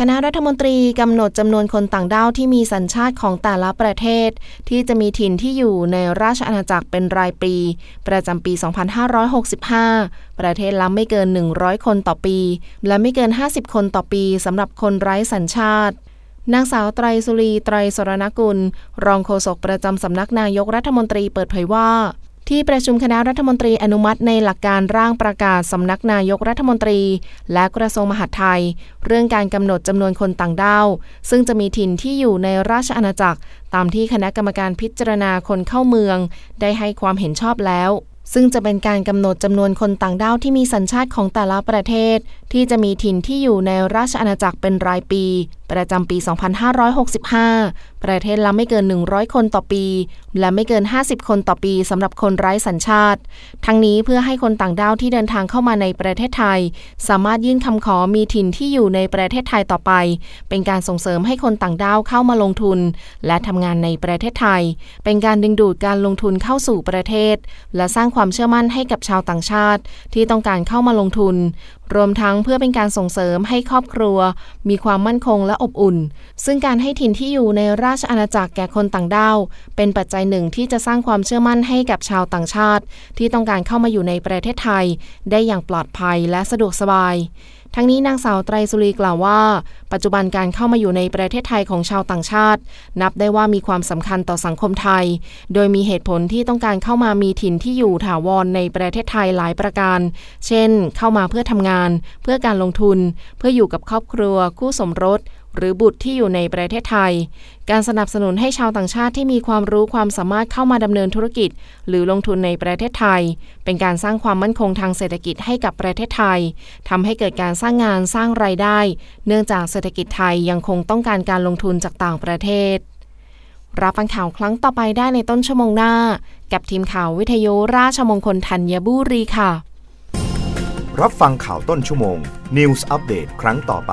คณะรัฐมนตรีกำหนดจำนวนคนต่างด้าวที่มีสัญชาติของแต่ละประเทศ ที่จะมีถิ่นที่อยู่ในราชอาณาจักรเป็นรายปี ประจำปี 2565 ประเทศละไม่เกิน 100 คนต่อปี และไม่เกิน 50 คนต่อปีสำหรับคนไร้สัญชาตินางสาวไตรสุรีไตรสรณกุล รองโฆษกประจำสำนักนายกรัฐมนตรีเปิดเผยว่า ที่ประชุมคณะรัฐมนตรีอนุมัติในหลักการร่างประกาศสำนักนายกรัฐมนตรี และกระทรวงมหาดไทย เรื่องการกำหนดจำนวนคนต่างด้าว ซึ่งจะมีถิ่นที่อยู่ในราชอาณาจักร ตามที่คณะกรรมการพิจารณาคนเข้าเมือง ได้ให้ความเห็นชอบแล้วซึ่งจะเป็นการกำหนดจำนวนคนต่างด้าวที่มีสัญชาติของแต่ละประเทศ ที่จะมีถิ่นที่อยู่ในราชอาณาจักรเป็นรายปีประจำปี 2565 ประเทศละไม่เกิน 100 คนต่อปี และไม่เกิน 50 คนต่อปีสำหรับคนไร้สัญชาติ ทั้งนี้เพื่อให้คนต่างด้าวที่เดินทางเข้ามาในประเทศไทย สามารถยื่นคำขอมีถิ่นที่อยู่ในประเทศไทยต่อไป เป็นการส่งเสริมให้คนต่างด้าวเข้ามาลงทุน และทำงานในประเทศไทย เป็นการดึงดูดการลงทุนเข้าสู่ประเทศ และสร้างความเชื่อมั่นให้กับชาวต่างชาติ ที่ต้องการเข้ามาลงทุนรวมทั้งเพื่อเป็นการส่งเสริมให้ครอบครัว มีความมั่นคงและอบอุ่น ซึ่งการให้ถิ่นที่อยู่ในราชอาณาจักรแก่คนต่างด้าว เป็นปัจจัยหนึ่งที่จะสร้างความเชื่อมั่นให้กับชาวต่างชาติ ที่ต้องการเข้ามาอยู่ในประเทศไทย ได้อย่างปลอดภัยและสะดวกสบายทั้งนี้นางสาวไตรสุรีกล่าวว่า ปัจจุบันการเข้ามาอยู่ในประเทศไทยของชาวต่างชาติ นับได้ว่ามีความสำคัญต่อสังคมไทย โดยมีเหตุผลที่ต้องการเข้ามามีถิ่นที่อยู่ถาวรในประเทศไทยหลายประการ เช่น เข้ามาเพื่อทำงาน เพื่อการลงทุน เพื่ออยู่กับครอบครัว คู่สมรส หรือบุตรที่อยู่ในประเทศไทย การสนับสนุนให้ชาวต่างชาติที่มีความรู้ความสามารถเข้ามาดำเนินธุรกิจ หรือลงทุนในประเทศไทย เป็นการสร้างความมั่นคงทางเศรษฐกิจให้กับประเทศไทยทำให้เกิดการสร้างงานสร้างไรายได้ เนื่องจากเศรษฐกิจไทยยังคงต้องการการลงทุนจากต่างประเทศ รับฟังข่าวครั้งต่อไปได้ในต้นชั่วโมงหน้า กับทีมข่าววิทยุราชมงคลธัญบุรีค่ะ รับฟังข่าวต้นชั่วโมง News อัปเดตครั้งต่อไป